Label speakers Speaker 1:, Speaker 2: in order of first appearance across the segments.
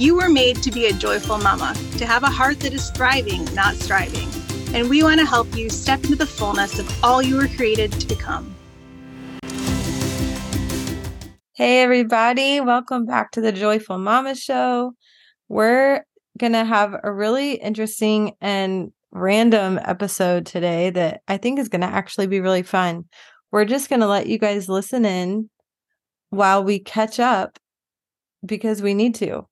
Speaker 1: You were made to be a joyful mama, to have a heart that is thriving, not striving. And we want to help you step into the fullness of all you were created to become.
Speaker 2: Hey, everybody. Welcome back to the Joyful Mama Show. We're going to have a really interesting and random episode today that I think is going to actually be really fun. We're just going to let you guys listen in while we catch up because we need to.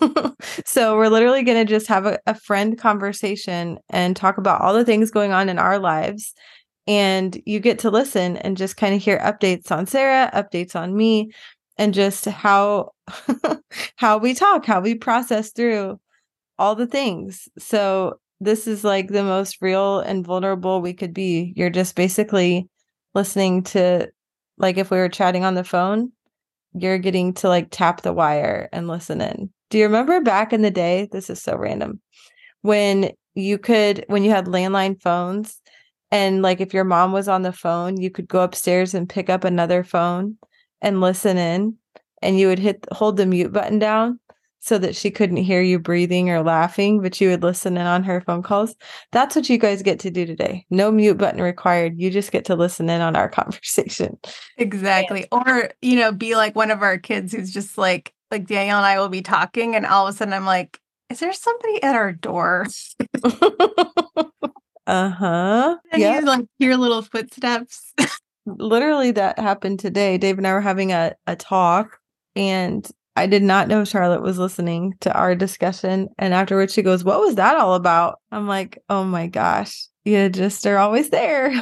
Speaker 2: so, we're literally going to just have a, a friend conversation and talk about all the things going on in our lives and you get to listen and just kind of hear updates on Sara, updates on me, and just how how we talk, how we process through all the things. So this is like the most real and vulnerable we could be. You're just basically listening to like if we were chatting on the phone, you're getting to like tap the wire and listen in. Do you remember back in the day? This is so random. When you could when you had landline phones and like if your mom was on the phone, you could go upstairs and pick up another phone and listen in and you would hit hold the mute button down so that she couldn't hear you breathing or laughing, but you would listen in on her phone calls. That's what you guys get to do today. No mute button required. You just get to listen in on our conversation.
Speaker 3: Exactly. Or, you know, be like one of our kids who's just like, like Danielle and I will be talking, and all of a sudden I'm like, is there somebody at our door?
Speaker 2: Uh huh.
Speaker 3: And you like hear little footsteps.
Speaker 2: Literally, that happened today. Dave and I were having a, a talk, and I did not know Charlotte was listening to our discussion. And afterwards, she goes, What was that all about? I'm like, Oh my gosh, you just are always there.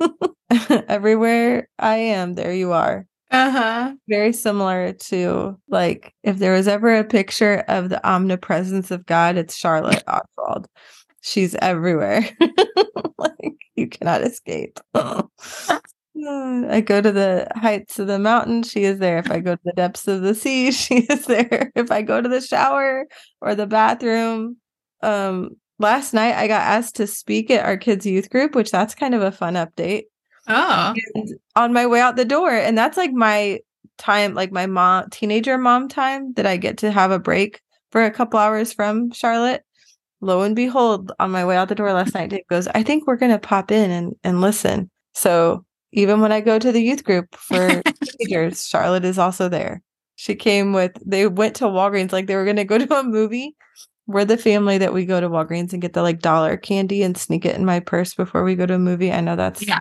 Speaker 2: Everywhere I am, there you are.
Speaker 3: Uh-huh.
Speaker 2: Very similar to like if there was ever a picture of the omnipresence of God, it's Charlotte Oswald she's everywhere. like you cannot escape. I go to the heights of the mountain, she is there. If I go to the depths of the sea, she is there. If I go to the shower or the bathroom, um last night I got asked to speak at our kids youth group, which that's kind of a fun update.
Speaker 3: Oh.
Speaker 2: On my way out the door and that's like my time like my mom teenager mom time that I get to have a break for a couple hours from Charlotte lo and behold, on my way out the door last night, Dave goes, I think we're going to pop in and, and listen. So even when I go to the youth group for teenagers, Charlotte is also there. She came with, they went to Walgreens, like they were going to go to a movie. We're the family that we go to Walgreens and get the like dollar candy and sneak it in my purse before we go to a movie. I know that's
Speaker 3: yeah.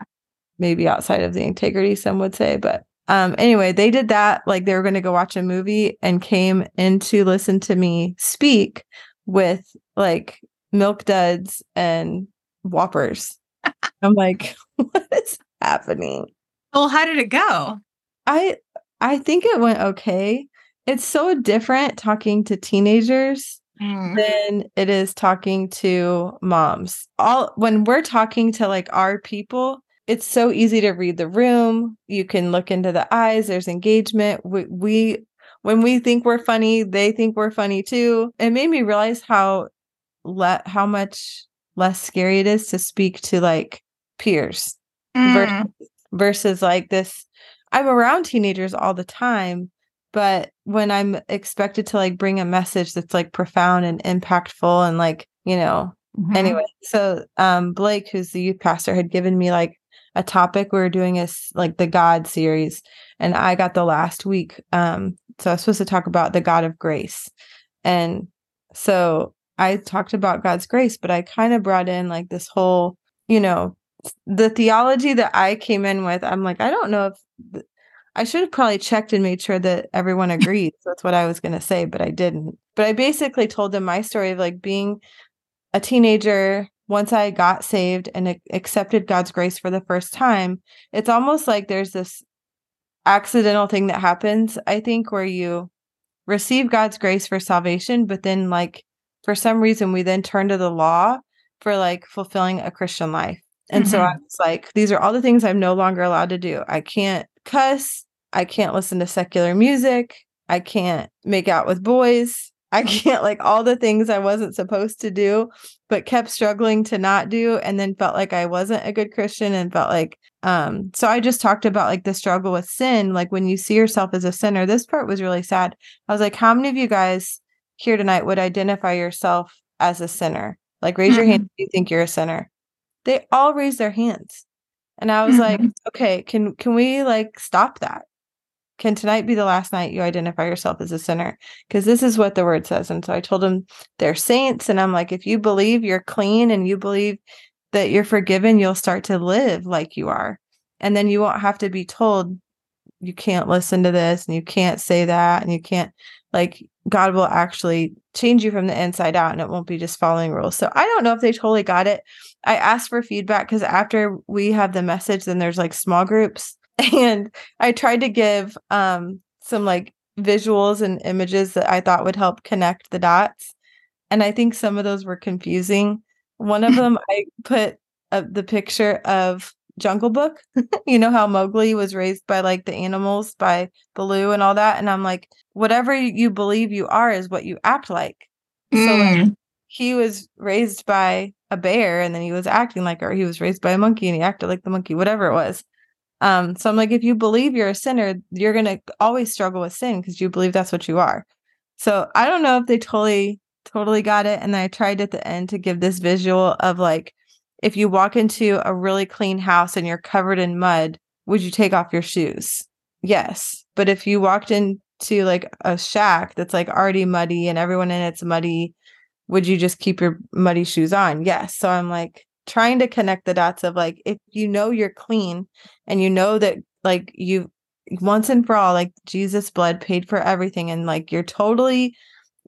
Speaker 2: Maybe outside of the integrity, some would say, but um, anyway, they did that like they were going to go watch a movie and came in to listen to me speak with like milk duds and whoppers. I'm like, what is happening?
Speaker 3: Well, how did it go?
Speaker 2: I I think it went okay. It's so different talking to teenagers mm. than it is talking to moms. All when we're talking to like our people, it's so easy to read the room. You can look into the eyes, there's engagement. We, we when we think we're funny, they think we're funny too. It made me realize how let how much less scary it is to speak to like peers mm. versus, versus like this. I'm around teenagers all the time, but when I'm expected to like bring a message that's like profound and impactful and like, you know, mm-hmm. anyway. So um Blake, who's the youth pastor, had given me like a topic we were doing is like the God series, and I got the last week. Um, so I was supposed to talk about the God of grace, and so I talked about God's grace, but I kind of brought in like this whole, you know, the theology that I came in with. I'm like, I don't know if th- I should have probably checked and made sure that everyone agreed. That's what I was going to say, but I didn't. But I basically told them my story of like being a teenager once I got saved and accepted God's grace for the first time. It's almost like there's this accidental thing that happens, I think, where you receive God's grace for salvation, but then like for some reason we then turn to the law for like fulfilling a Christian life. And so mm-hmm.
Speaker 3: I
Speaker 2: was like, these are all the things I'm no longer allowed to do. I can't cuss. I can't listen to secular music. I can't make out with boys. I can't like all the things I wasn't supposed to do, but kept struggling to not do. And then felt like I wasn't a good Christian and felt like, um, so I just talked about like the struggle with sin. Like when you see yourself as a sinner, this part was really sad. I was like, how many of you guys here tonight would identify yourself as a sinner? Like raise your hand if you think you're a sinner they all raised their hands and i was like
Speaker 3: Mhm.
Speaker 2: okay can can we like stop that can tonight be the last night you identify yourself as a sinner because this is what the word says and so i told them they're saints and i'm like if you believe you're clean and you believe that you're forgiven you'll start to live like you are and then you won't have to be told you can't listen to this and you can't say that and you can't like god will actually change you from the inside out and it won't be just following rules so i don't know if they totally got it I asked for feedback because after we have the message, then there's like small groups. And I tried to give um, some like visuals and images that I thought would help connect the dots. And I think some of those were confusing. One of them, I put uh, the picture of Jungle Book. you know how Mowgli was raised by like the animals, by Baloo and all that. And I'm like, whatever you believe you are is what you act like. So like,
Speaker 3: Mm.
Speaker 2: he was raised by a bear and then he was acting like or he was raised by a monkey and he acted like the monkey whatever it was um so i'm like if you believe you're a sinner you're to always struggle with sin because you believe that's what you are so i don't know if they totally totally got it and i tried at the end to give this visual of like if you walk into a really clean house and you're covered in mud would you take off your shoes yes but if you walked into like a shack that's like already muddy and everyone in it's muddy would you just keep your muddy shoes on? Yes. So I'm like trying to connect the dots of like, if you know you're clean and you know that like you once and for all, like Jesus' blood paid for everything and like you're totally,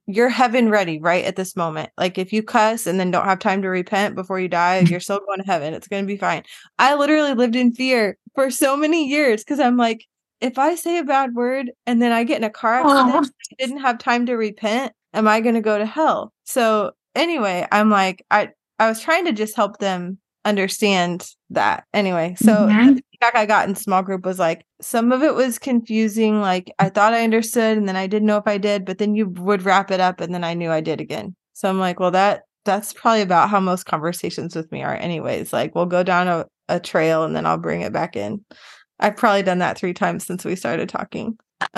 Speaker 2: you're heaven ready right at this moment. Like if you cuss and then don't have time to repent before you die, you're still going to heaven. It's going to be fine. I literally lived in fear for so many years because I'm like, if I say a bad word and then I get in a car accident,
Speaker 3: Aw.
Speaker 2: I didn't have time to repent, am I going to go to hell? So anyway, I'm like, I I was trying to just help them understand that. Anyway, so
Speaker 3: Mhm.
Speaker 2: the feedback I got in small group was like some of it was confusing. Like I thought I understood, and then I didn't know if I did, but then you would wrap it up, and then I knew I did again. So I'm like, well, that that's probably about how most conversations with me are, anyways. Like we'll go down a, a trail, and then I'll bring it back in. I've probably done that three times since we started talking.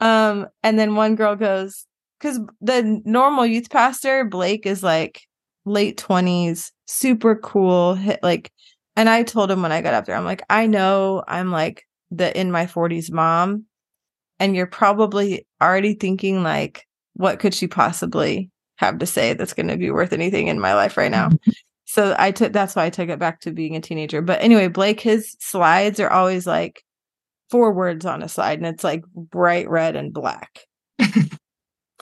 Speaker 2: um, and then one girl goes, because the normal youth pastor, Blake, is like late 20s, super cool. hit- Like, and I told him when I got up there, I'm like, I know I'm like the in my 40s mom. And you're probably already thinking, like, what could she possibly have to say that's going to be worth anything in my life right now? So I took that's why I took it back to being a teenager. But anyway, Blake, his slides are always like four words on a slide and it's like bright red and black.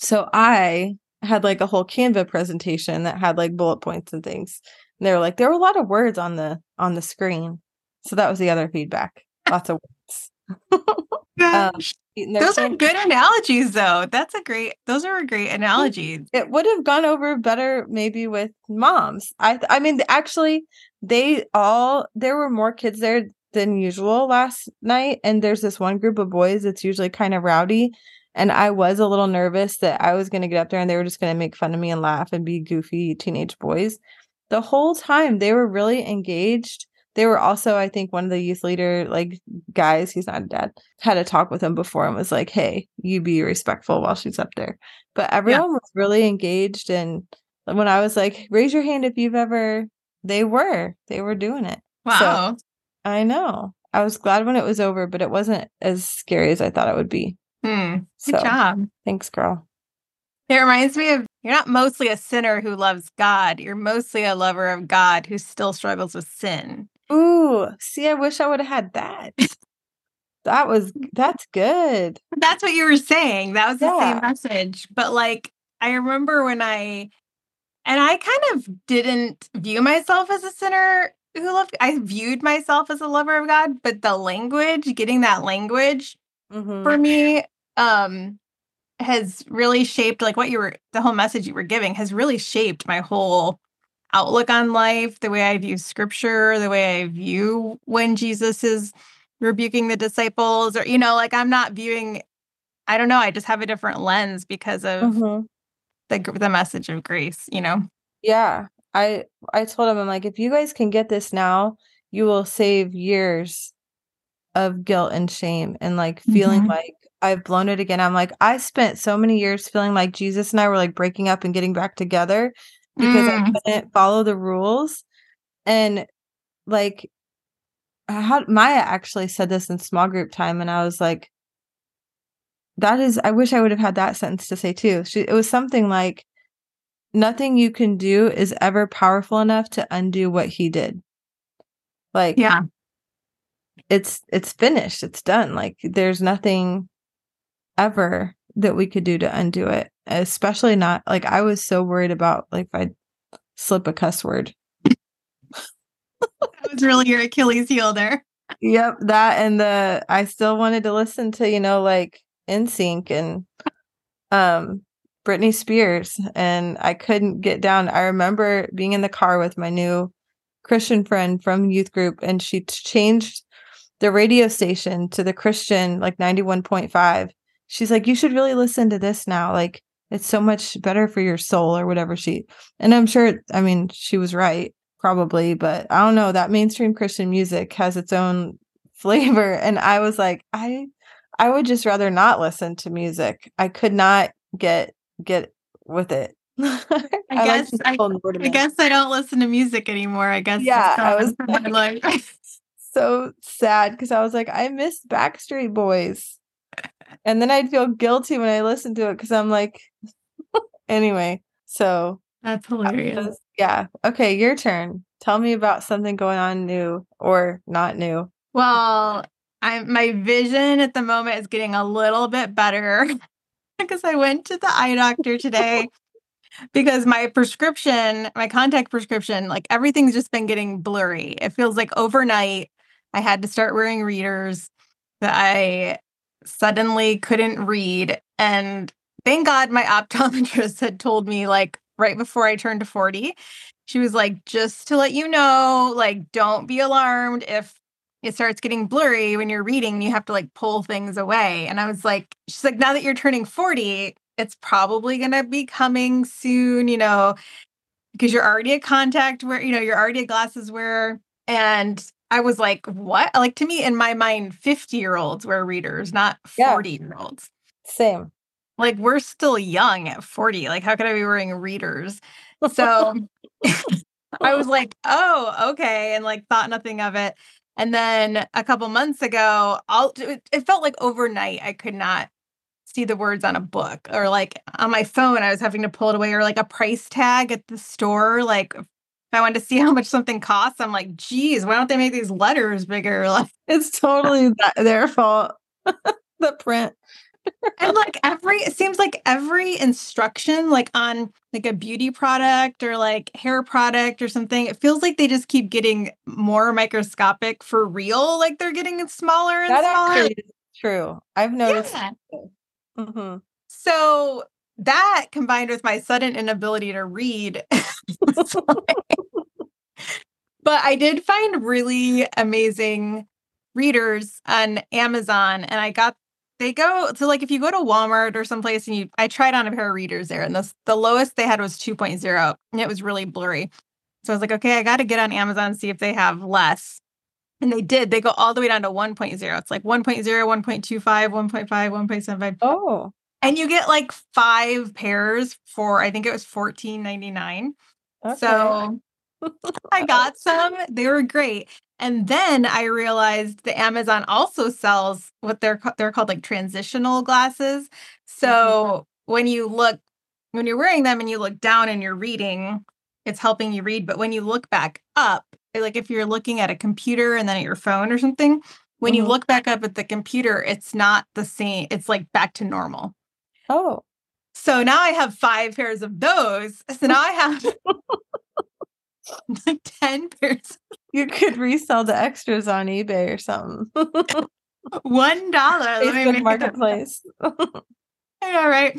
Speaker 2: so I had like a whole Canva presentation that had like bullet points and things. And they were like, there were a lot of words on the on the screen. So that was the other feedback. Lots of words. Um,
Speaker 3: Gosh.
Speaker 2: eating their
Speaker 3: Those are good analogies, though. That's a great. Those are a great analogies.
Speaker 2: it would have gone over better maybe with moms. I I mean actually they all there were more kids there than usual last night and there's this one group of boys that's usually kind of rowdy and I was a little nervous that I was going to get up there and they were just going to make fun of me and laugh and be goofy teenage boys. The whole time they were really engaged. They were also I think one of the youth leader like guys, he's not a dad, had a talk with him before and was like, "Hey, you be respectful while she's up there." But everyone was really engaged and when I was like, "Raise your hand if you've ever," they were. They were doing it.
Speaker 3: Wow.
Speaker 2: I know. I was glad when it was over, but it wasn't as scary as I thought it would be.
Speaker 3: Hmm.
Speaker 2: So
Speaker 3: Good job.
Speaker 2: thanks, girl.
Speaker 3: It reminds me of you're not mostly a sinner who loves God. You're mostly a lover of God who still struggles with sin.
Speaker 2: Ooh, see, I wish I would have had that. that was that's good.
Speaker 3: That's what you were saying. That was the
Speaker 2: Yeah.
Speaker 3: same message. But like I remember when I and I kind of didn't view myself as a sinner who loved I viewed myself as a lover of God, but the language, getting that language
Speaker 2: Mhm.
Speaker 3: for me um has really shaped like what you were the whole message you were giving has really shaped my whole outlook on life the way i view scripture the way i view when jesus is rebuking the disciples or you know like i'm not viewing i don't know i just have a different lens because of
Speaker 2: Mhm.
Speaker 3: the the message of grace you know
Speaker 2: Yeah. I I told him I'm like if you guys can get this now, you will save years of guilt and shame and like feeling
Speaker 3: Mhm.
Speaker 2: like I've blown it again. I'm like I spent so many years feeling like Jesus and I were like breaking up and getting back together because I
Speaker 3: Mm.
Speaker 2: couldn't follow the rules and like how Maya actually said this in small group time and I was like that is I wish I would have had that sentence to say too. She it was something like nothing you can do is ever powerful enough to undo what he did. Like
Speaker 3: yeah
Speaker 2: it's it's finished. It's done. Like there's nothing ever that we could do to undo it. Especially not like I was so worried about like if I slip a cuss word.
Speaker 3: that was really your achilles heel there
Speaker 2: Yep, that and the I still wanted to listen to, you know, like NSYNC and um Britney Spears and I couldn't get down. I remember being in the car with my new Christian friend from youth group and she changed the radio station to the Christian like 91.5. She's like, "You should really listen to this now. Like it's so much better for your soul or whatever she." And I'm sure I mean, she was right probably, but I don't know, that mainstream Christian music has its own flavor and I was like, I I would just rather not listen to music. I could not get get with it. I,
Speaker 3: guess I- i guess i don't listen to music anymore i guess
Speaker 2: Yeah, I was
Speaker 3: common for my life
Speaker 2: so sad because I was like, I miss Backstreet Boys. And then I'd feel guilty when I listened to it because I'm like, anyway. So
Speaker 3: that's
Speaker 2: that
Speaker 3: hilarious
Speaker 2: was- yeah. Okay, your turn. Tell me about something going on new or not new.
Speaker 3: Well, I my vision at the moment is getting a little bit better because I went to the eye doctor today because my prescription, my contact prescription, like everything's just been getting blurry. It feels like overnight I had to start wearing readers that I suddenly couldn't read. And thank God my optometrist had told me like right before I turned to 40 she was like just to let you know like don't be alarmed. If it starts getting blurry when you're reading you have to like pull things away. And i was like she's like now that you're turning 40 it's probably going to be coming soon you know because you're already a contact wearer you know you're already a glasses wearer. And i was like what like to me in my mind 50 year olds wear readers not 40 year olds
Speaker 2: Same.
Speaker 3: like we're still young at 40 like how could i be wearing readers so I was like, oh, okay. And like thought nothing of it. And then a couple months ago, I'll, it, it felt like overnight I could not see the words on a book or like on my phone, I was having to pull it away or like a price tag at the store. Like if I wanted to see how much something costs, I'm like, geez, why don't they make these letters bigger? Like,
Speaker 2: It's totally that, their fault. the print.
Speaker 3: and like every it seems like every instruction like on like a beauty product or like hair product or something it feels like they just keep getting more microscopic for real like they're getting smaller and
Speaker 2: That
Speaker 3: smaller
Speaker 2: true. I've noticed.
Speaker 3: Yeah.
Speaker 2: hmm
Speaker 3: so that combined with my sudden inability to read but i did find really amazing readers on amazon and i got they go so like if you go to walmart or someplace and you i tried on a pair of readers there and the, the lowest they had was 2.0 and it was really blurry. So i was like okay i got to get on amazon see if they have less. And they did they go all the way down to 1.0 it's like 1.0 1.25 1.5 1.75
Speaker 2: Oh,
Speaker 3: and you get like five pairs for I think it was fourteen ninety nine.
Speaker 2: okay.
Speaker 3: So I got some. They were great. And then I realized the Amazon also sells what they're they're called like transitional glasses. So when you look when you're wearing them and you look down and you're reading, it's helping you read. But when you look back up, like if you're looking at a computer and then at your phone or something, when you
Speaker 2: Mhm.
Speaker 3: look back up at the computer, it's not the same. It's like back to normal.
Speaker 2: Oh,
Speaker 3: So now I have five pairs of those. So now I have like 10 pairs.
Speaker 2: you could resell the extras on eBay or something.
Speaker 3: One dollar.
Speaker 2: Facebook Marketplace.
Speaker 3: I know, right?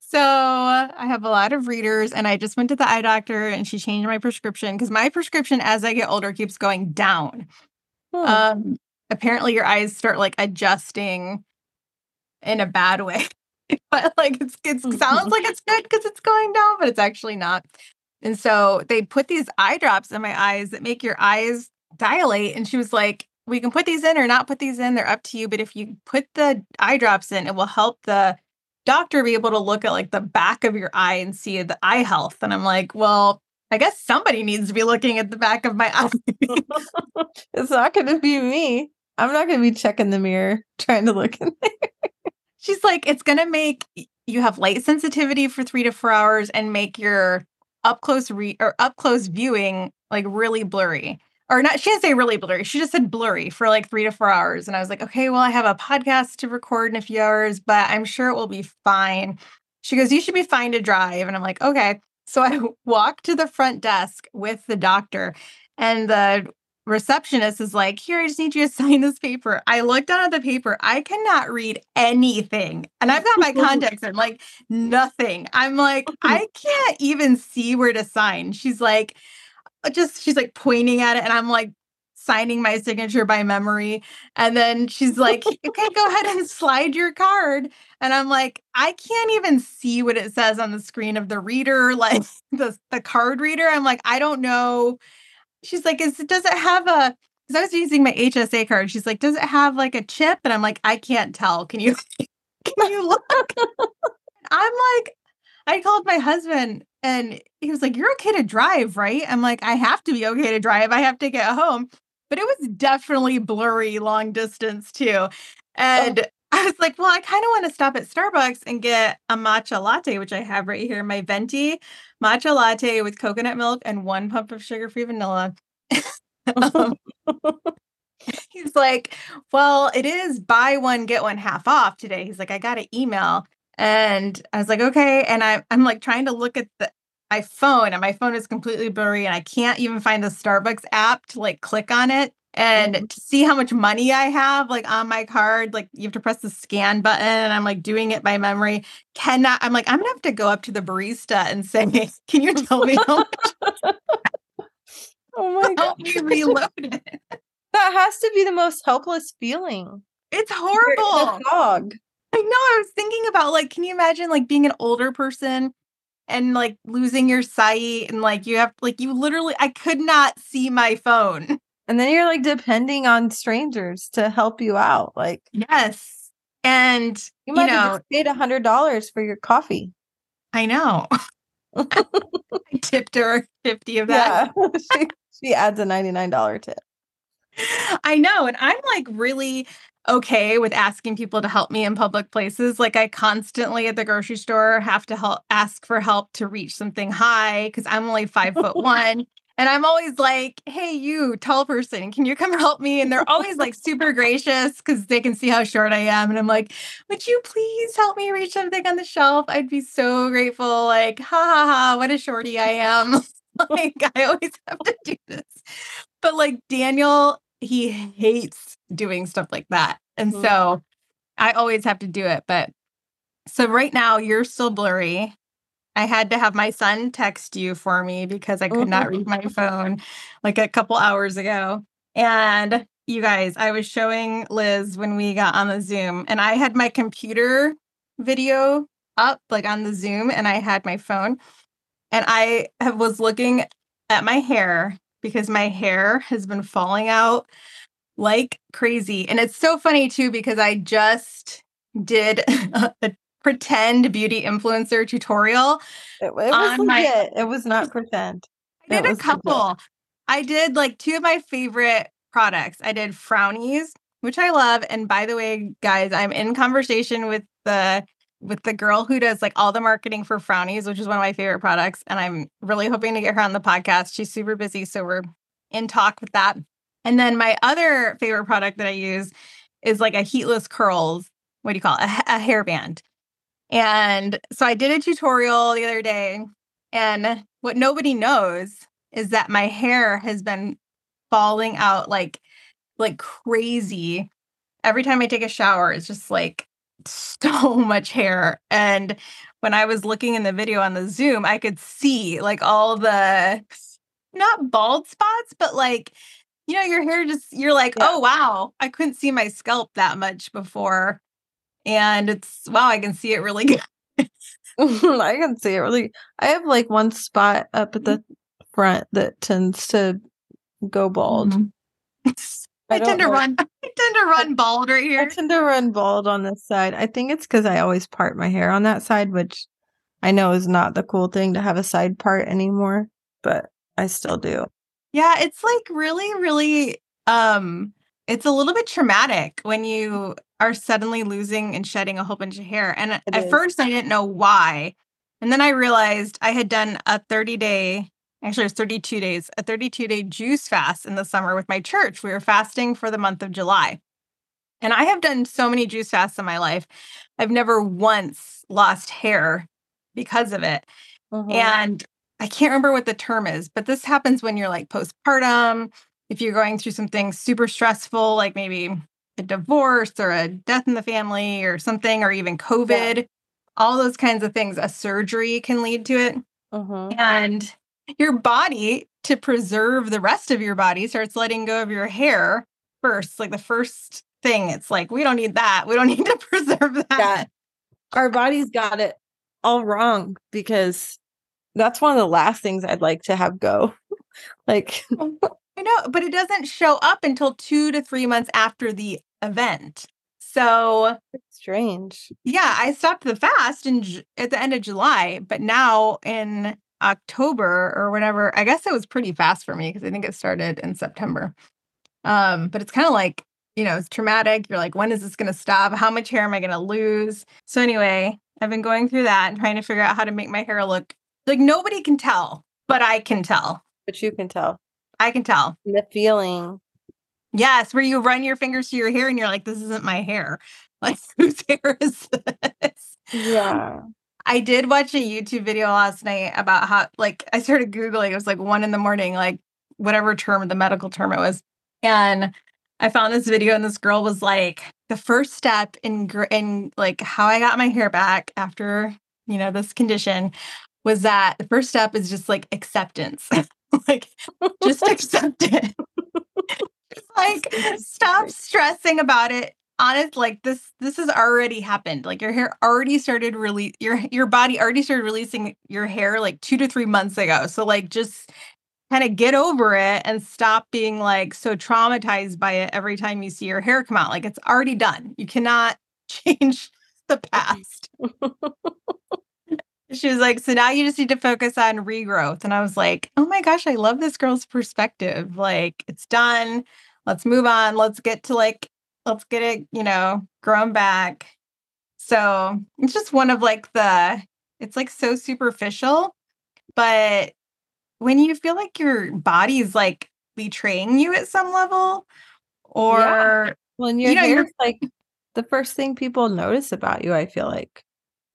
Speaker 3: So I have a lot of readers, and I just went to the eye doctor and she changed my prescription because my prescription as I get older keeps going down.
Speaker 2: Hmm.
Speaker 3: Um, apparently, your eyes start like adjusting in a bad way, but like it's it hmm. sounds like it's good because it's going down, but it's actually not. And so they put these eye drops in my eyes that make your eyes dilate. And she was like, "We can put these in or not put these in. They're up to you. But if you put the eye drops in, it will help the doctor be able to look at like the back of your eye and see the eye health." And I'm like, "Well." I guess somebody needs to be looking at the back of my eye.
Speaker 2: it's not going to be me. I'm not going to be checking the mirror trying to look in there.
Speaker 3: She's like, it's going to make you have light sensitivity for three to four hours and make your up close re- or up close viewing like really blurry. Or not, she didn't say really blurry. She just said blurry for like three to four hours. And I was like, okay, well, I have a podcast to record in a few hours, but I'm sure it will be fine. She goes, you should be fine to drive. And I'm like, okay. So I walk to the front desk with the doctor, and the receptionist is like, Here, I just need you to sign this paper. I looked down at the paper. I cannot read anything. And I've got my contacts in, like nothing. I'm like, I can't even see where to sign. She's like, uh, just she's like pointing at it, and I'm like signing my signature by memory. And then she's like, Okay, go ahead and slide your card. And I'm like, I can't even see what it says on the screen of the reader, like the, the card reader. I'm like, I don't know. She's like, Is does it have a because I was using my HSA card. She's like, Does it have like a chip? And I'm like, I can't tell. Can you can you look? I'm like, I called my husband and he was like, You're okay to drive, right? I'm like, I have to be okay to drive. I have to get home. But it was definitely blurry long distance too. Oh. And I was like, well, I kind of want to stop at Starbucks and get a matcha latte, which I have right here, my venti matcha latte with coconut milk and one pump of sugar-free vanilla. Um, he's like, well, it is buy one, get one half off today. He's like, I got an email. And I was like, okay. And I, I'm like trying to look at the my phone, and my phone is completely blurry, and I can't even find the Starbucks app to like click on it and
Speaker 2: Mhm.
Speaker 3: to see how much money I have like on my card. Like you have to press the scan button, and I'm like doing it by memory. Cannot. I'm like, I'm gonna have to go up to the barista and say, can you tell me how much
Speaker 2: Oh my god.
Speaker 3: help me reload it?
Speaker 2: That has to be the most helpless feeling.
Speaker 3: It's horrible.
Speaker 2: a fog.
Speaker 3: I know. I was thinking about like, can you imagine like being an older person and like losing your sight and like you have like you literally I could not see my phone.
Speaker 2: And then you're like depending on strangers to help you out. Like
Speaker 3: Yes. And
Speaker 2: you
Speaker 3: you,
Speaker 2: might have
Speaker 3: know,
Speaker 2: just paid a hundred dollars for your coffee.
Speaker 3: I know. I tipped her 50 of that.
Speaker 2: Yeah. she, she adds a $99 tip.
Speaker 3: I know. And I'm like really okay with asking people to help me in public places. Like I constantly at the grocery store have to help ask for help to reach something high because I'm only five foot oh one. And I'm always like, hey, you tall person, can you come help me? And they're always like super gracious because they can see how short I am. And I'm like, would you please help me reach something on the shelf? I'd be so grateful. Like, ha ha ha, what a shorty I am. like, I always have to do this. But like Daniel, he hates doing stuff like that. And
Speaker 2: Mhm.
Speaker 3: so I always have to do it. But so right now you're still blurry. I had to have my son text you for me because I could not read my phone like a couple hours ago. And you guys, I was showing Liz when we got on the Zoom, and I had my computer video up like on the Zoom, and I had my phone. And I have- was looking at my hair because my hair has been falling out like crazy. And it's so funny too because I just did a, a pretend beauty influencer tutorial.
Speaker 2: It, it was
Speaker 3: On my-
Speaker 2: It was not pretend.
Speaker 3: I did a
Speaker 2: was legit.
Speaker 3: couple. I did like two of my favorite products. I did Frownies, which I love. And by the way, guys, I'm in conversation with the with the girl who does like all the marketing for Frownies, which is one of my favorite products. And I'm really hoping to get her on the podcast. She's super busy. So we're in talk with that. And then my other favorite product that I use is like a heatless curls. What do you call it? A, a hairband. And so I did a tutorial the other day. And what nobody knows is that my hair has been falling out like like crazy. Every time I take a shower, it's just like so much hair. And when I was looking in the video on the Zoom, I could see like all the not bald spots, but like, you know, your hair just, you're like, yeah. oh, wow, I couldn't see my scalp that much before. And it's, wow, I can see it really good.
Speaker 2: I can see it really. I have like one spot up at the front that tends to go bald.
Speaker 3: Mm-hmm. I, I tend to know. run. I tend to run bald right here. I
Speaker 2: tend to run bald on this side. I think it's because I always part my hair on that side, which I know is not the cool thing to have a side part anymore, but I still do.
Speaker 3: Yeah, it's like really, really um it's a little bit traumatic when you are suddenly losing and shedding a whole bunch of hair. And it at is. first I didn't know why. And then I realized I had done a 30 day actually it was 32 days, a 32 day juice fast in the summer with my church. We were fasting for the month of July. And I have done so many juice fasts in my life. I've never once lost hair because of it. Mm-hmm. And I can't remember what the term is, but this happens when you're like postpartum, if you're going through something super stressful, like maybe a divorce or a death in the family or something, or even COVID, yeah. all those kinds of things, a surgery can lead to it. Mm-hmm. And your body to preserve the rest of your body starts letting go of your hair first like the first thing it's like we don't need that we don't need to preserve that yeah.
Speaker 2: our bodies got it all wrong because that's one of the last things i'd like to have go like
Speaker 3: i know but it doesn't show up until two to three months after the event so
Speaker 2: it's strange
Speaker 3: yeah i stopped the fast in at the end of july but now in October or whatever. I guess it was pretty fast for me because I think it started in September. Um, but it's kind of like, you know, it's traumatic. You're like, when is this going to stop? How much hair am I going to lose? So, anyway, I've been going through that and trying to figure out how to make my hair look like nobody can tell, but I can tell.
Speaker 2: But you can tell.
Speaker 3: I can tell.
Speaker 2: The feeling.
Speaker 3: Yes, where you run your fingers through your hair and you're like, this isn't my hair. Like, whose hair is this?
Speaker 2: Yeah.
Speaker 3: I did watch a YouTube video last night about how, like, I started Googling, it was like one in the morning, like, whatever term, the medical term it was. And I found this video, and this girl was like, the first step in, in like, how I got my hair back after, you know, this condition was that the first step is just like acceptance. like, just accept it. like, stop stressing about it. Honest like this this has already happened. Like your hair already started really your your body already started releasing your hair like 2 to 3 months ago. So like just kind of get over it and stop being like so traumatized by it every time you see your hair come out. Like it's already done. You cannot change the past she was like so now you just need to focus on regrowth and i was like oh my gosh i love this girl's perspective like it's done let's move on let's get to like let's get it, you know, grown back. So it's just one of like the, it's like so superficial. But when you feel like your body's like betraying you at some level, or yeah.
Speaker 2: well, your you know, hair's like the first thing people notice about you, I feel like.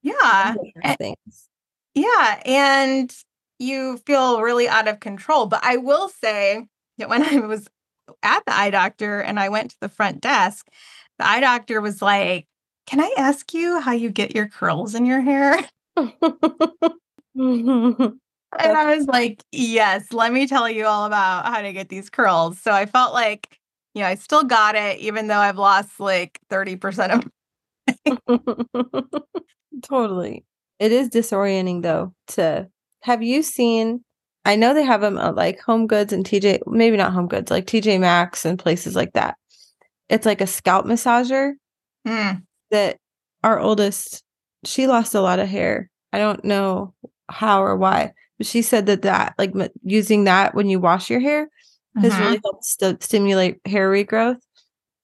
Speaker 3: Yeah. things. Yeah. And you feel really out of control. But I will say that when I was at the eye doctor and I went to the front desk, the eye doctor was like, Can I ask you how you get your curls in your hair? and I was like, Yes, let me tell you all about how to get these curls. So I felt like, you know, I still got it, even though I've lost like 30%
Speaker 2: of totally. It is disorienting though to have you seen I know they have them at like HomeGoods and TJ, maybe not HomeGoods, like TJ Maxx and places like that. It's like a scalp massager mm. that our oldest, she lost a lot of hair. I don't know how or why, but she said that that like using that when you wash your hair has really mm-hmm. helped st- stimulate hair regrowth.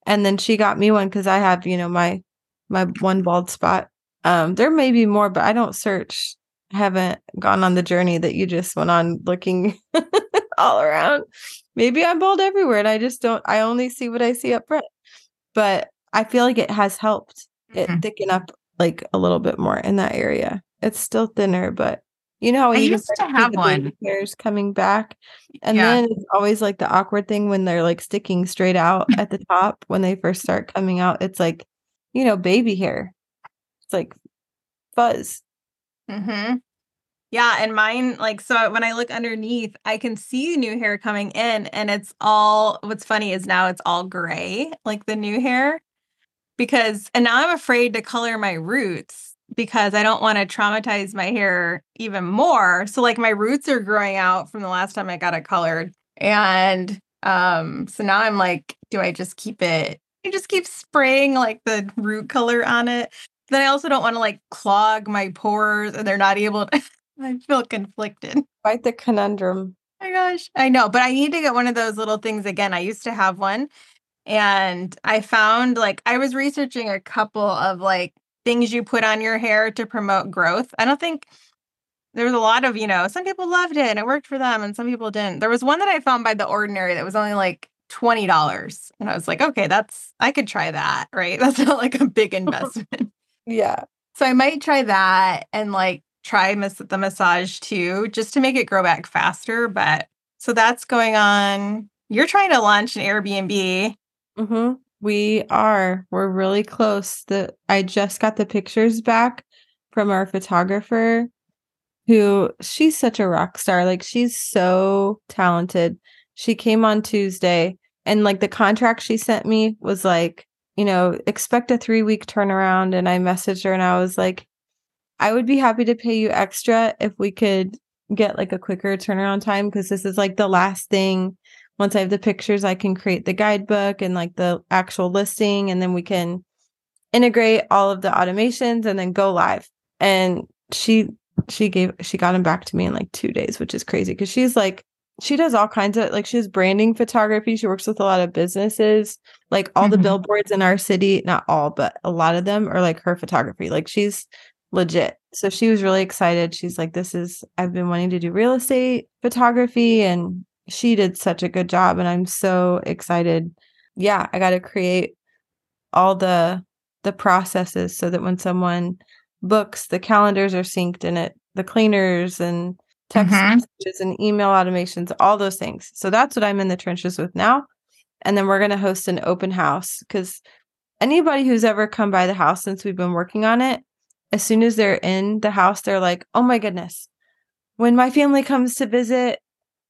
Speaker 2: And then she got me one because I have, you know, my my one bald spot Um, there may be more, but I don't search. haven't gone on the journey that you just went on looking all around. Maybe I'm bald everywhere and I just don't I only see what I see up front. But I feel like it has helped it
Speaker 3: Mhm.
Speaker 2: thicken up like a little bit more in that area. It's still thinner, but you know
Speaker 3: I
Speaker 2: you
Speaker 3: used to have one.
Speaker 2: hairs coming back, and
Speaker 3: Yeah.
Speaker 2: then it's always like the awkward thing when they're like sticking straight out at the top when they first start coming out. It's like, you know, baby hair. It's like fuzz.
Speaker 3: Mm-hmm. Yeah, and mine, like, so when I look underneath, I can see new hair coming in, and it's all what's funny is now it's all gray, like the new hair. Because, and now I'm afraid to color my roots because I don't want to traumatize my hair even more. So, like, my roots are growing out from the last time I got it colored. And um, so now I'm like, do I just keep it? I just keep spraying like the root color on it. Then I also don't want to like clog my pores and they're not able to. I feel conflicted.
Speaker 2: Quite the conundrum.
Speaker 3: Oh my gosh. I know, but I need to get one of those little things again. I used to have one and I found like I was researching a couple of like things you put on your hair to promote growth. I don't think there was a lot of, you know, some people loved it and it worked for them and some people didn't. There was one that I found by the ordinary that was only like $20. And I was like, okay, that's I could try that, right? That's not like a big investment.
Speaker 2: Yeah.
Speaker 3: So I might try that and like try the massage too, just to make it grow back faster. But so that's going on. You're trying to launch an Airbnb.
Speaker 2: hmm We are. We're really close. The I just got the pictures back from our photographer who she's such a rock star. Like she's so talented. She came on Tuesday and like the contract she sent me was like, you know, expect a 3 week turnaround and I messaged her and I was like I would be happy to pay you extra if we could get like a quicker turnaround time because this is like the last thing once I have the pictures, I can create the guidebook and like the actual listing, and then we can integrate all of the automations and then go live. And she she gave she got him back to me in like two days, which is crazy because she's like she does all kinds of like she has branding photography. She works with a lot of businesses, like all the
Speaker 3: Mhm.
Speaker 2: billboards in our city, not all, but a lot of them are like her photography. Like she's legit. So she was really excited. She's like, This is, I've been wanting to do real estate photography. And she did such a good job. And I'm so excited. Yeah, I got to create all the the processes so that when someone books, the calendars are synced in it, the cleaners and text
Speaker 3: Mhm.
Speaker 2: messages and email automations, all those things. So that's what I'm in the trenches with now. And then we're going to host an open house because anybody who's ever come by the house since we've been working on it, as soon as they're in the house, they're like, oh my goodness, when my family comes to visit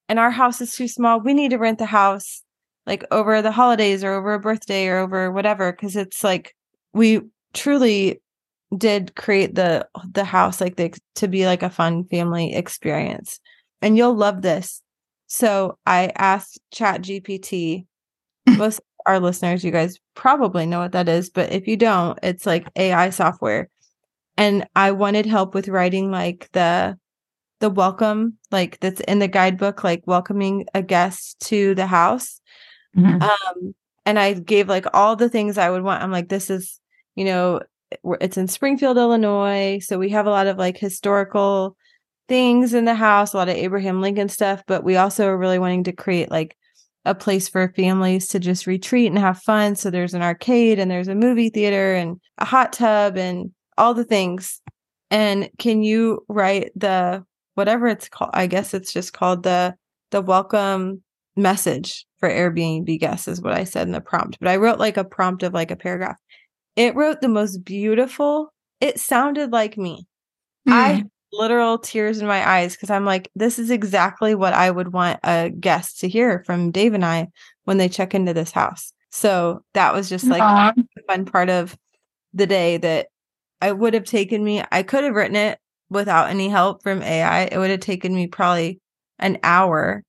Speaker 2: and our house is too small, we need to rent the house like over the holidays or over a birthday or over whatever. Cause it's like we truly did create the the house like the, to be like a fun family experience. And you'll love this. So I asked ChatGPT, most of our listeners, you guys probably know what that is, but if you don't, it's like AI software. And I wanted help with writing like the the welcome, like that's in the guidebook, like welcoming a guest to the house.
Speaker 3: Mhm.
Speaker 2: Um, and I gave like all the things I would want. I'm like, this is, you know, it's in Springfield, Illinois. So we have a lot of like historical things in the house, a lot of Abraham Lincoln stuff, but we also are really wanting to create like a place for families to just retreat and have fun. So there's an arcade and there's a movie theater and a hot tub and all the things. And can you write the whatever it's called? I guess it's just called the the welcome message for Airbnb guests is what I said in the prompt. But I wrote like a prompt of like a paragraph. It wrote the most beautiful. It sounded like me. I
Speaker 3: Mm.
Speaker 2: had literal tears in my eyes because I'm like, this is exactly what I would want a guest to hear from Dave and I when they check into this house. So that was just like a fun part of the day that I would have taken me. I could have written it without any help from AI. It would have taken me probably an hour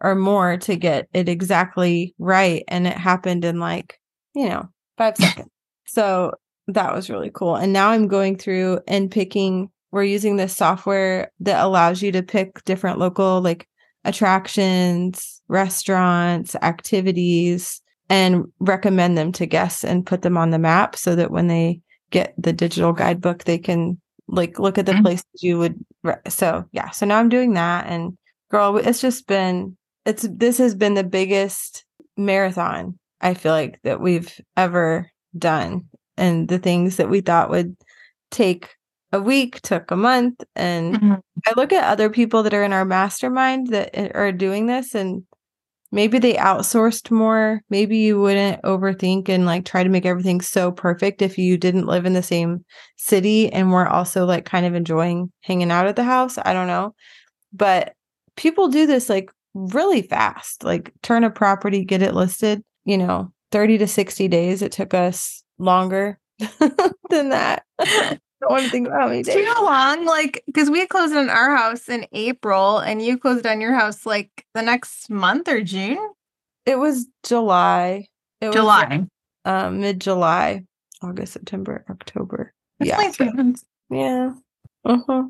Speaker 2: or more to get it exactly right. And it happened in like, you know, five seconds. So that was really cool. And now I'm going through and picking, we're using this software that allows you to pick different local like attractions, restaurants, activities, and recommend them to guests and put them on the map so that when they get the digital guidebook, they can like look at the
Speaker 3: Mhm.
Speaker 2: places you would. re- So yeah, so now I'm doing that, and girl, it's just been it's this has been the biggest marathon I feel like that we've ever done, and the things that we thought would take a week took a month, and
Speaker 3: Mhm.
Speaker 2: I look at other people that are in our mastermind that are doing this and maybe they outsourced more. Maybe you wouldn't overthink and like try to make everything so perfect if you didn't live in the same city and were also like kind of enjoying hanging out at the house. I don't know. But people do this like really fast, like turn a property, get it listed, you know, 30 to 60 days. It took us longer than that. I don't want to think about how many
Speaker 3: you
Speaker 2: days.
Speaker 3: know how long? Like, because we closed on our house in April and you closed on your house like the next month or June?
Speaker 2: It was July. It was
Speaker 3: July.
Speaker 2: um mid July, August, September, October.
Speaker 3: That's
Speaker 2: yeah.
Speaker 3: months.
Speaker 2: Yeah. Uh-huh.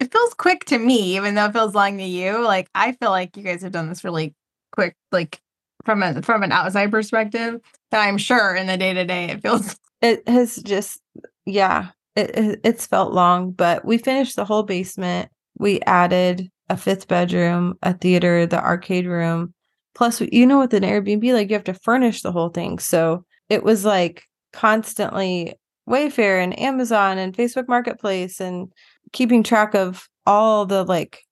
Speaker 3: It feels quick to me, even though it feels long to you. Like, I feel like you guys have done this really quick, like from a from an outside perspective. That I'm sure in the day to day, it feels
Speaker 2: It has just yeah, it, it it's felt long, but we finished the whole basement. We added a fifth bedroom, a theater, the arcade room. Plus, you know, with an Airbnb, like you have to furnish the whole thing. So it was like constantly Wayfair and Amazon and Facebook Marketplace and keeping track of all the like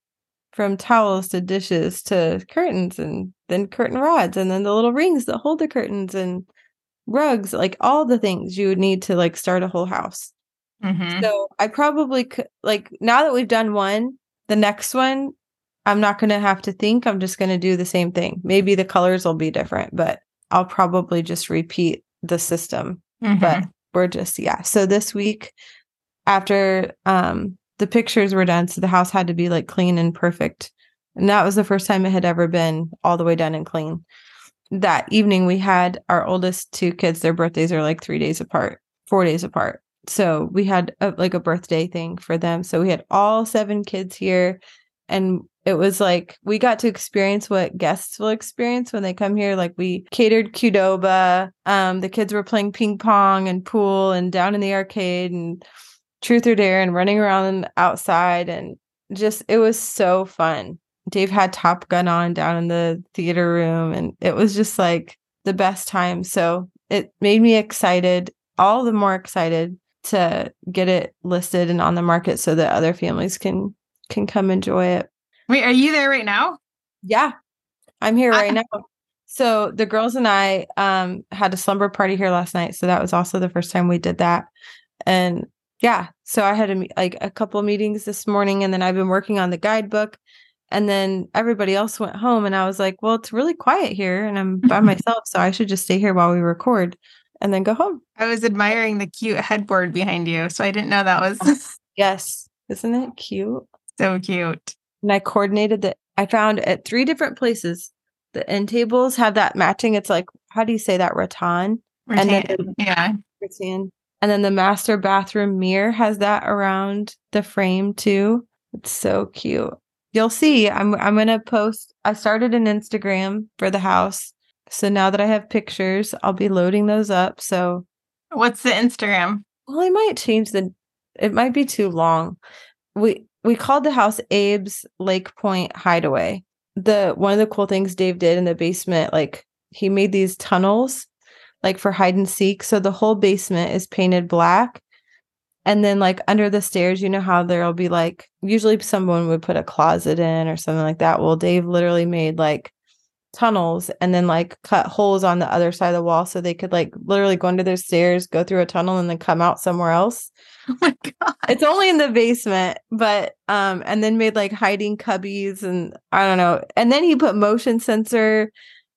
Speaker 2: from towels to dishes to curtains and then curtain rods and then the little rings that hold the curtains and rugs, like all the things you would need to like start a whole house.
Speaker 3: Mhm.
Speaker 2: So I probably could like now that we've done one, the next one, I'm not going to have to think. I'm just going to do the same thing. Maybe the colors will be different, but I'll probably just repeat the system. But
Speaker 3: Mhm.
Speaker 2: we're just yeah. So this week after um the pictures were done, so the house had to be like clean and perfect. And that was the first time it had ever been all the way done and clean. That evening we had our oldest two kids, their birthdays are like 3 days apart, 4 days apart. So we had a, like a birthday thing for them. So we had all seven kids here and it was like we got to experience what guests will experience when they come here like we catered qdoba um the kids were playing ping pong and pool and down in the arcade and truth or dare and running around outside and just it was so fun dave had top gun on down in the theater room and it was just like the best time so it made me excited all the more excited to get it listed and on the market so that other families can can come enjoy it
Speaker 3: Wait, are you there right now?
Speaker 2: yeah, I'm here
Speaker 3: I-
Speaker 2: right now. So the girls and I um had a slumber party here last night. So that was also the first time we did that. And yeah, so I had a like a couple meetings this morning and then I've been working on the guidebook and then everybody else went home and I was like, well, it's really quiet here and I'm by myself, so I should just stay here while we record and then go home.
Speaker 3: I was admiring the cute headboard behind you, so I didn't know that was
Speaker 2: Yes. Isn't it cute?
Speaker 3: so cute.
Speaker 2: and I coordinated that. I found at three different places the end tables have that matching. It's like how do you say that rattan? And then
Speaker 3: Rattan- yeah.
Speaker 2: rattan. And then the master bathroom mirror has that around the frame too. It's so cute. You'll see. I'm I'm gonna post. I started an Instagram for the house, so now that I have pictures, I'll be loading those up. So
Speaker 3: What's the Instagram?
Speaker 2: well, I might change the. It might be too long. We we called the house Abe's Lake Point Hideaway. The one of the cool things Dave did in the basement, like he made these tunnels, like for hide and seek. So the whole basement is painted black, and then like under the stairs, you know how there'll be like usually someone would put a closet in or something like that. Well, Dave literally made like tunnels and then like cut holes on the other side of the wall so they could like literally go under their stairs, go through a tunnel and then come out somewhere else.
Speaker 3: Oh my god.
Speaker 2: It's only in the basement, but um and then made like hiding cubbies and I don't know. And then he put motion sensor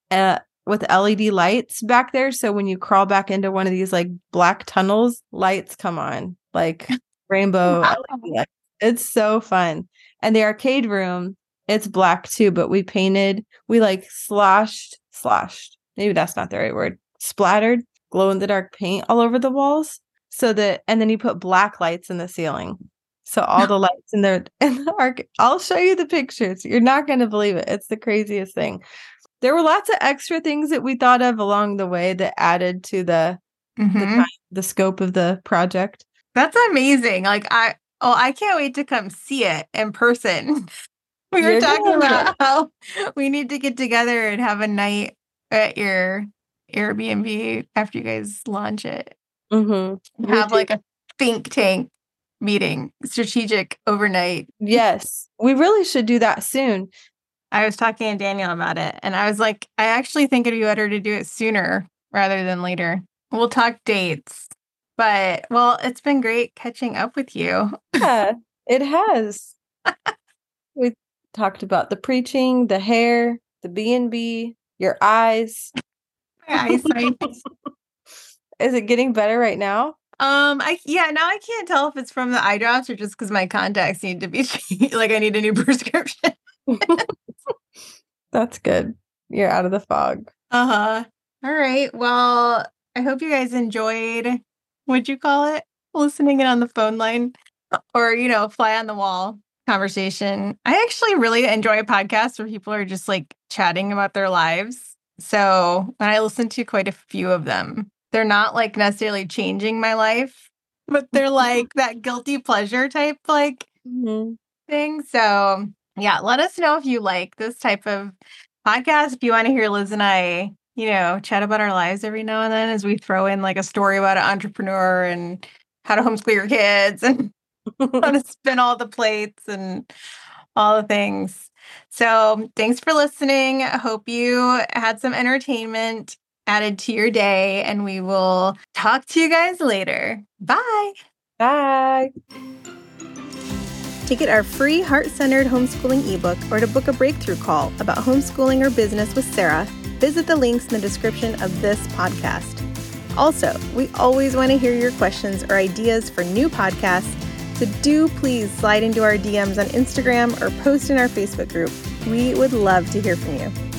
Speaker 2: uh with LED lights back there so when you crawl back into one of these like black tunnels, lights come on like rainbow
Speaker 3: Wow.
Speaker 2: It's so fun. And the arcade room, it's black too, but we painted, we like sloshed, sloshed. Maybe that's not the right word. Splattered glow in the dark paint all over the walls. So that and then you put black lights in the ceiling. So all the lights in the in the arc. I'll show you the pictures. You're not gonna believe it. It's the craziest thing. There were lots of extra things that we thought of along the way that added to the the,
Speaker 3: Mhm.
Speaker 2: time, the scope of the project.
Speaker 3: That's amazing. Like I oh, I can't wait to come see it in person. we were
Speaker 2: You're
Speaker 3: talking about how we need to get together and have a night at your Airbnb after you guys launch it.
Speaker 2: Mm-hmm.
Speaker 3: Have like a think tank meeting, strategic overnight.
Speaker 2: yes, we really should do that soon.
Speaker 3: I was talking to Daniel about it and I was like, I actually think it'd be better to do it sooner rather than later. We'll talk dates. But well, it's been great catching up with you.
Speaker 2: Yeah, it has. we talked about the preaching, the hair, the B and B, your eyes.
Speaker 3: My eyesight.
Speaker 2: Is it getting better right now?
Speaker 3: Um, I yeah, now I can't tell if it's from the eye drops or just because my contacts need to be changed. like I need a new prescription.
Speaker 2: That's good. You're out of the fog.
Speaker 3: Uh-huh. All right. Well, I hope you guys enjoyed what'd you call it? Listening in on the phone line or, you know, fly on the wall conversation. I actually really enjoy podcasts where people are just like chatting about their lives. So I listen to quite a few of them, they're not like necessarily changing my life, but they're like that guilty pleasure type like
Speaker 2: Mhm.
Speaker 3: thing. So, yeah, let us know if you like this type of podcast. If you want to hear Liz and I, you know, chat about our lives every now and then as we throw in like a story about an entrepreneur and how to homeschool your kids and how to spin all the plates and all the things. So, thanks for listening. Hope you had some entertainment added to your day, and we will talk to you guys later. Bye.
Speaker 2: Bye.
Speaker 1: To get our free heart centered homeschooling ebook or to book a breakthrough call about homeschooling or business with Sara, visit the links in the description of this podcast. Also, we always want to hear your questions or ideas for new podcasts, so do please slide into our DMs on Instagram or post in our Facebook group. We would love to hear from you.